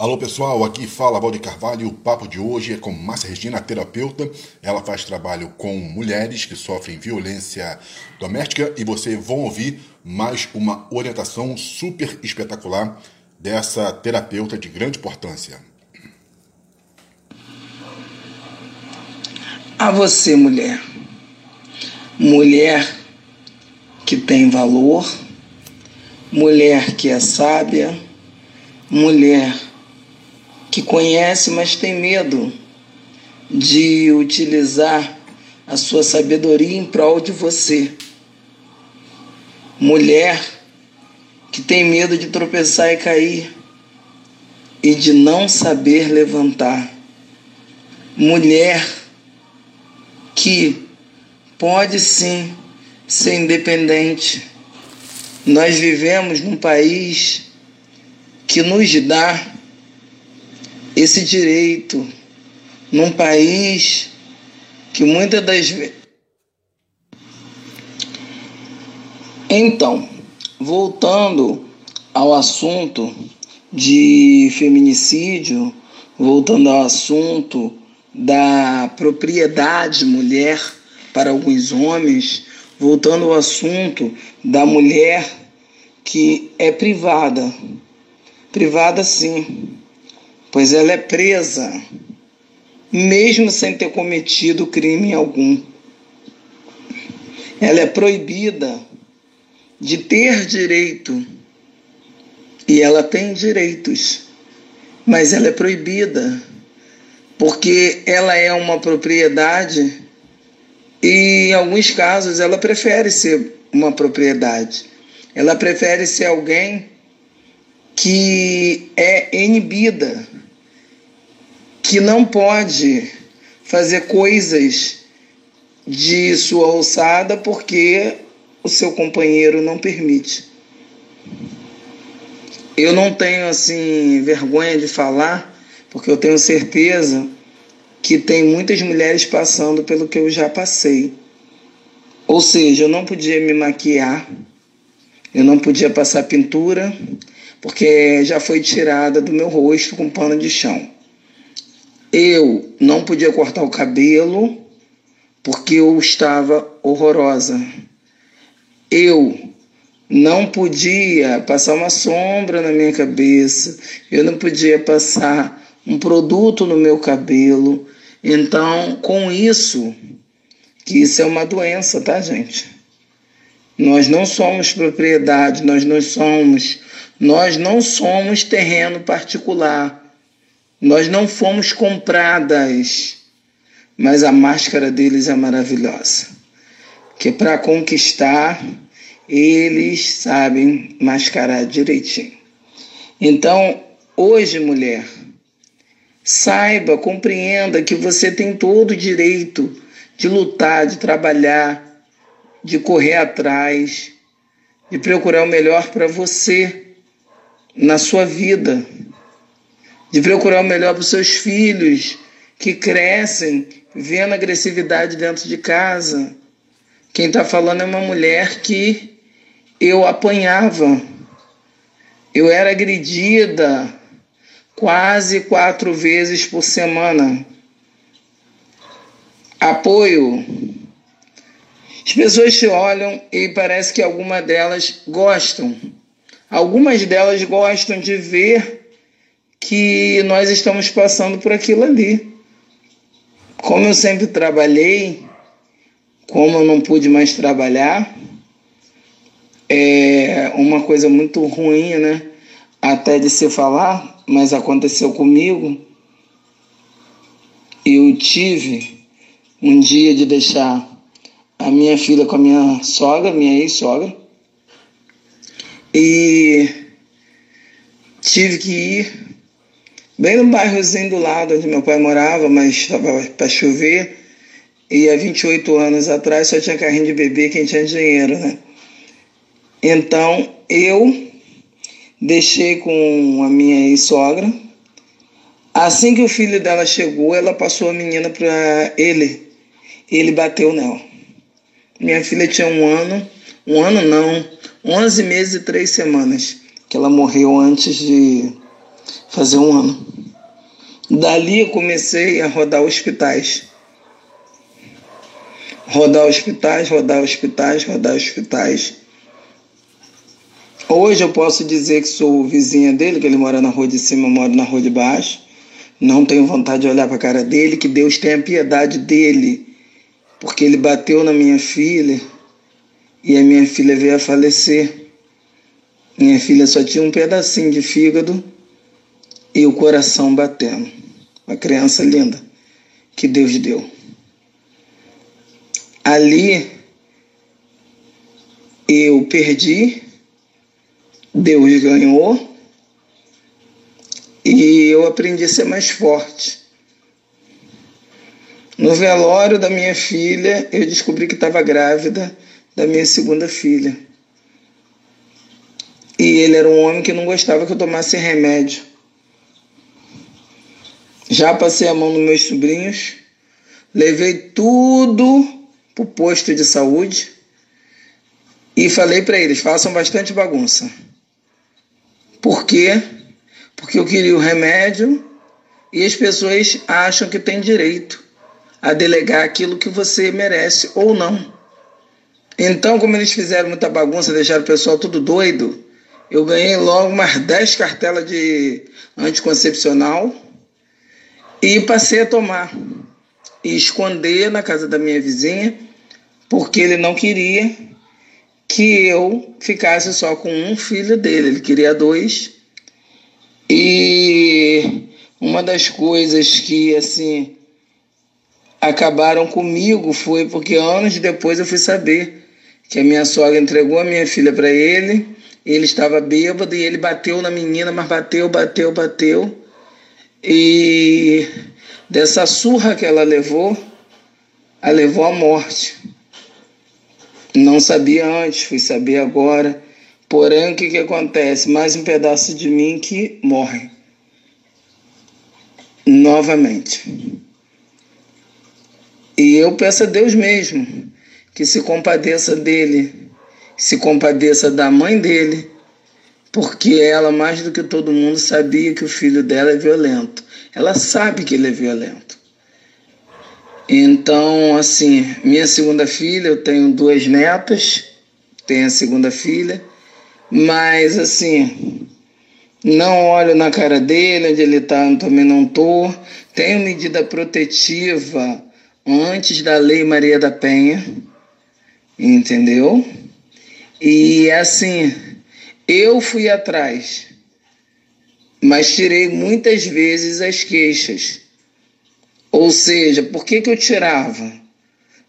Alô pessoal, aqui fala Valdir Carvalho o papo de hoje é com Márcia Regina, terapeuta. Ela faz trabalho com mulheres que sofrem violência doméstica e vocês vão ouvir mais uma orientação super espetacular dessa terapeuta de grande importância. A você, mulher. Mulher que tem valor, mulher que é sábia, mulher que conhece, mas tem medo de utilizar a sua sabedoria em prol de você. Mulher que tem medo de tropeçar e cair e de não saber levantar. Mulher que pode sim ser independente. Nós vivemos num país que nos dá esse direito num país que muitas das vezes. Então, voltando ao assunto de feminicídio, voltando ao assunto da propriedade mulher para alguns homens, voltando ao assunto da mulher que é privada. Privada sim, pois ela é presa, mesmo sem ter cometido crime algum. Ela é proibida de ter direito, e ela tem direitos, mas ela é proibida, porque ela é uma propriedade e, em alguns casos, ela prefere ser uma propriedade. Ela prefere ser alguém que é inibida que não pode fazer coisas de sua alçada porque o seu companheiro não permite. Eu não tenho assim vergonha de falar, porque eu tenho certeza que tem muitas mulheres passando pelo que eu já passei. Ou seja, eu não podia me maquiar, eu não podia passar pintura, porque já foi tirada do meu rosto com pano de chão. Eu não podia cortar o cabelo porque eu estava horrorosa. Eu não podia passar uma sombra na minha cabeça, eu não podia passar um produto no meu cabelo. Então, com isso, que isso é uma doença, tá, gente? Nós não somos propriedade, nós não somos, nós não somos terreno particular. Nós não fomos compradas, mas a máscara deles é maravilhosa. Que para conquistar, eles sabem mascarar direitinho. Então, hoje, mulher, saiba, compreenda que você tem todo o direito de lutar, de trabalhar, de correr atrás, de procurar o melhor para você na sua vida de procurar o melhor para os seus filhos que crescem vendo agressividade dentro de casa. Quem está falando é uma mulher que eu apanhava, eu era agredida quase quatro vezes por semana. Apoio. As pessoas te olham e parece que algumas delas gostam. Algumas delas gostam de ver que nós estamos passando por aquilo ali. Como eu sempre trabalhei, como eu não pude mais trabalhar, é uma coisa muito ruim, né? Até de se falar, mas aconteceu comigo. Eu tive um dia de deixar a minha filha com a minha sogra, minha ex-sogra, e tive que ir bem no bairrozinho do lado onde meu pai morava, mas estava para chover. E há 28 anos atrás só tinha carrinho de bebê quem tinha dinheiro, né? Então eu deixei com a minha ex-sogra. Assim que o filho dela chegou, ela passou a menina para ele. Ele bateu nela. Minha filha tinha um ano, um ano não, 11 meses e três semanas, que ela morreu antes de fazer um ano. Dali eu comecei a rodar hospitais. Rodar hospitais, rodar hospitais, rodar hospitais. Hoje eu posso dizer que sou vizinha dele, que ele mora na rua de cima, eu moro na rua de baixo. Não tenho vontade de olhar para a cara dele, que Deus tenha piedade dele, porque ele bateu na minha filha e a minha filha veio a falecer. Minha filha só tinha um pedacinho de fígado e o coração batendo. Uma criança linda que Deus deu. Ali eu perdi, Deus ganhou e eu aprendi a ser mais forte. No velório da minha filha, eu descobri que estava grávida da minha segunda filha. E ele era um homem que não gostava que eu tomasse remédio. Já passei a mão nos meus sobrinhos, levei tudo para o posto de saúde e falei para eles: façam bastante bagunça. Por quê? Porque eu queria o remédio e as pessoas acham que tem direito a delegar aquilo que você merece ou não. Então, como eles fizeram muita bagunça, deixaram o pessoal tudo doido, eu ganhei logo umas 10 cartelas de anticoncepcional e passei a tomar e esconder na casa da minha vizinha, porque ele não queria que eu ficasse só com um filho dele, ele queria dois. E uma das coisas que assim acabaram comigo foi porque anos depois eu fui saber que a minha sogra entregou a minha filha para ele, ele estava bêbado e ele bateu na menina, mas bateu, bateu, bateu. E dessa surra que ela levou, a levou à morte. Não sabia antes, fui saber agora. Porém, o que, que acontece? Mais um pedaço de mim que morre. Novamente. E eu peço a Deus mesmo que se compadeça dele, se compadeça da mãe dele, porque ela, mais do que todo mundo, sabia que o filho dela é violento. Ela sabe que ele é violento. Então, assim, minha segunda filha, eu tenho duas netas, tenho a segunda filha, mas assim, não olho na cara dele, onde ele está, também não estou. Tenho medida protetiva antes da Lei Maria da Penha, entendeu? E assim, eu fui atrás, mas tirei muitas vezes as queixas. Ou seja, por que, que eu tirava?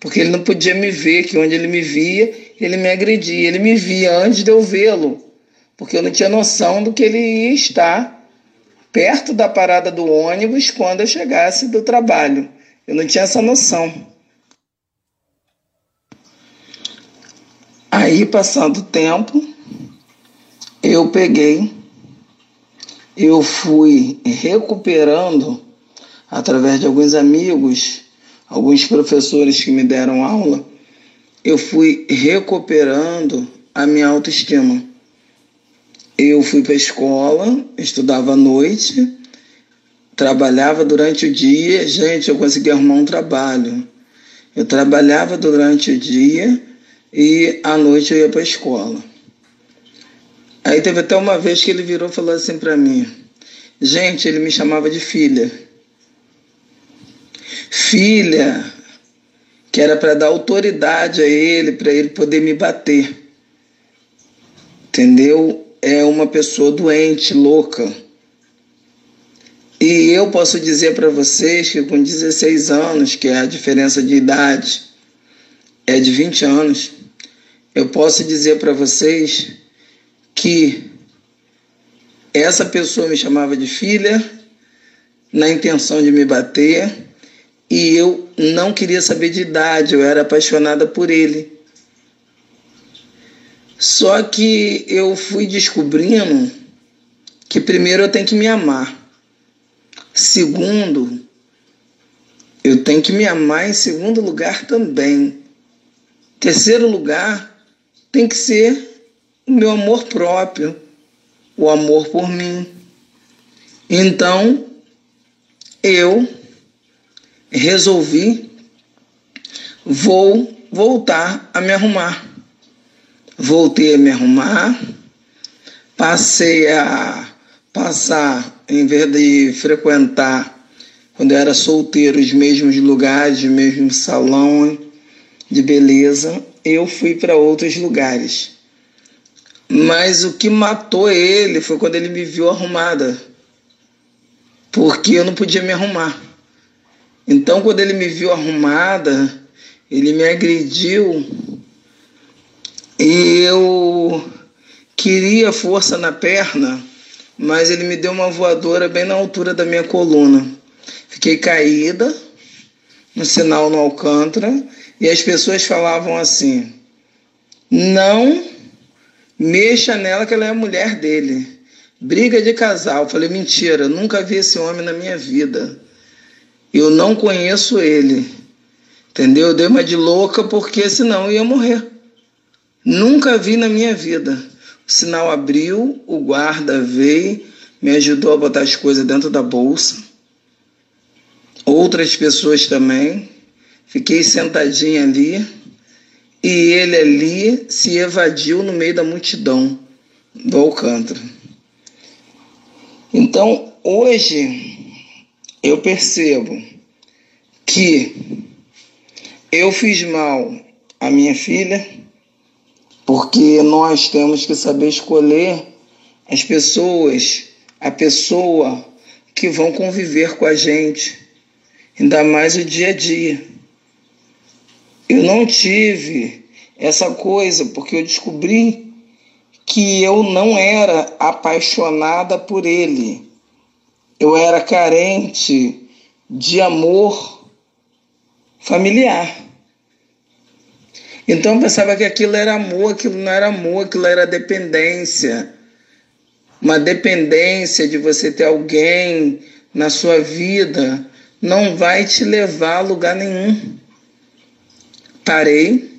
Porque ele não podia me ver, que onde ele me via, ele me agredia. Ele me via antes de eu vê-lo, porque eu não tinha noção do que ele ia estar perto da parada do ônibus quando eu chegasse do trabalho. Eu não tinha essa noção. Aí, passando o tempo, eu peguei, eu fui recuperando, através de alguns amigos, alguns professores que me deram aula, eu fui recuperando a minha autoestima. Eu fui para a escola, estudava à noite, trabalhava durante o dia. Gente, eu consegui arrumar um trabalho. Eu trabalhava durante o dia e à noite eu ia para a escola. Aí teve até uma vez que ele virou e falou assim para mim: Gente, ele me chamava de filha. Filha, que era para dar autoridade a ele, para ele poder me bater. Entendeu? É uma pessoa doente, louca e eu posso dizer para vocês que com 16 anos, que é a diferença de idade, é de 20 anos, eu posso dizer para vocês que essa pessoa me chamava de filha na intenção de me bater e eu não queria saber de idade, eu era apaixonada por ele. Só que eu fui descobrindo que primeiro eu tenho que me amar. Segundo, eu tenho que me amar em segundo lugar também. Terceiro lugar, tem que ser o meu amor próprio, o amor por mim. Então eu resolvi vou voltar a me arrumar. Voltei a me arrumar, passei a passar, em vez de frequentar quando eu era solteiro os mesmos lugares, o mesmo salão de beleza, eu fui para outros lugares. Mas o que matou ele foi quando ele me viu arrumada. Porque eu não podia me arrumar. Então, quando ele me viu arrumada, ele me agrediu e eu queria força na perna, mas ele me deu uma voadora bem na altura da minha coluna. Fiquei caída no sinal no Alcântara e as pessoas falavam assim: não mexa nela que ela é a mulher dele. Briga de casal. Falei: mentira, nunca vi esse homem na minha vida. Eu não conheço ele. Entendeu? Eu dei uma de louca porque senão eu ia morrer. Nunca vi na minha vida. O sinal abriu, o guarda veio, me ajudou a botar as coisas dentro da bolsa. Outras pessoas também. Fiquei sentadinha ali e ele ali se evadiu no meio da multidão do Alcântara. Então, hoje eu percebo que eu fiz mal à minha filha, porque nós temos que saber escolher as pessoas, a pessoa que vão conviver com a gente, ainda mais o dia a dia. Eu não tive essa coisa porque eu descobri que eu não era apaixonada por ele. Eu era carente de amor familiar. Então eu pensava que aquilo era amor, aquilo não era amor, aquilo era dependência. Uma dependência de você ter alguém na sua vida não vai te levar a lugar nenhum. Parei,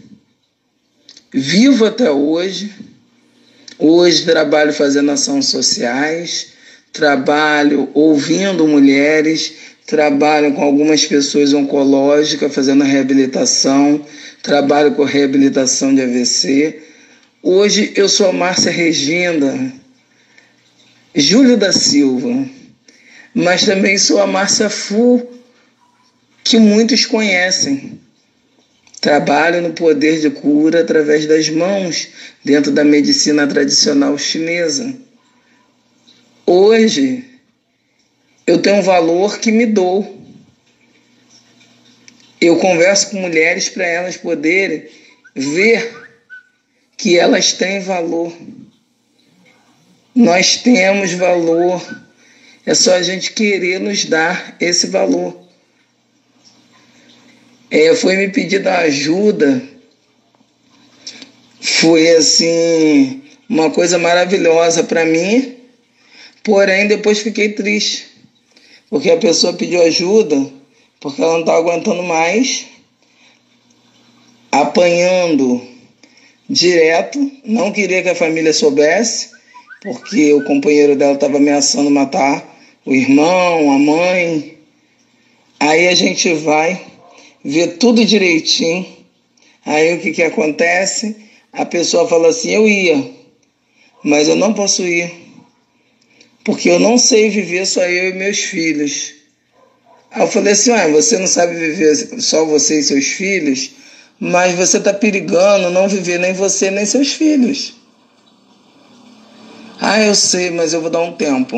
vivo até hoje. Hoje trabalho fazendo ações sociais, trabalho ouvindo mulheres trabalho com algumas pessoas oncológicas, fazendo reabilitação, trabalho com reabilitação de AVC. Hoje eu sou a Márcia Regina, Júlio da Silva, mas também sou a Márcia Fu, que muitos conhecem. Trabalho no poder de cura através das mãos, dentro da medicina tradicional chinesa. Hoje, eu tenho um valor que me dou. Eu converso com mulheres para elas poderem ver que elas têm valor. Nós temos valor. É só a gente querer nos dar esse valor. É, foi me pedida ajuda. Foi assim uma coisa maravilhosa para mim. Porém, depois fiquei triste porque a pessoa pediu ajuda porque ela não está aguentando mais, apanhando direto, não queria que a família soubesse, porque o companheiro dela estava ameaçando matar o irmão, a mãe. Aí a gente vai ver tudo direitinho. Aí o que, que acontece? A pessoa fala assim: eu ia, mas eu não posso ir porque eu não sei viver só eu e meus filhos. Aí eu falei assim: Ué, você não sabe viver só você e seus filhos, mas você está perigando não viver nem você nem seus filhos. Ah, eu sei, mas eu vou dar um tempo.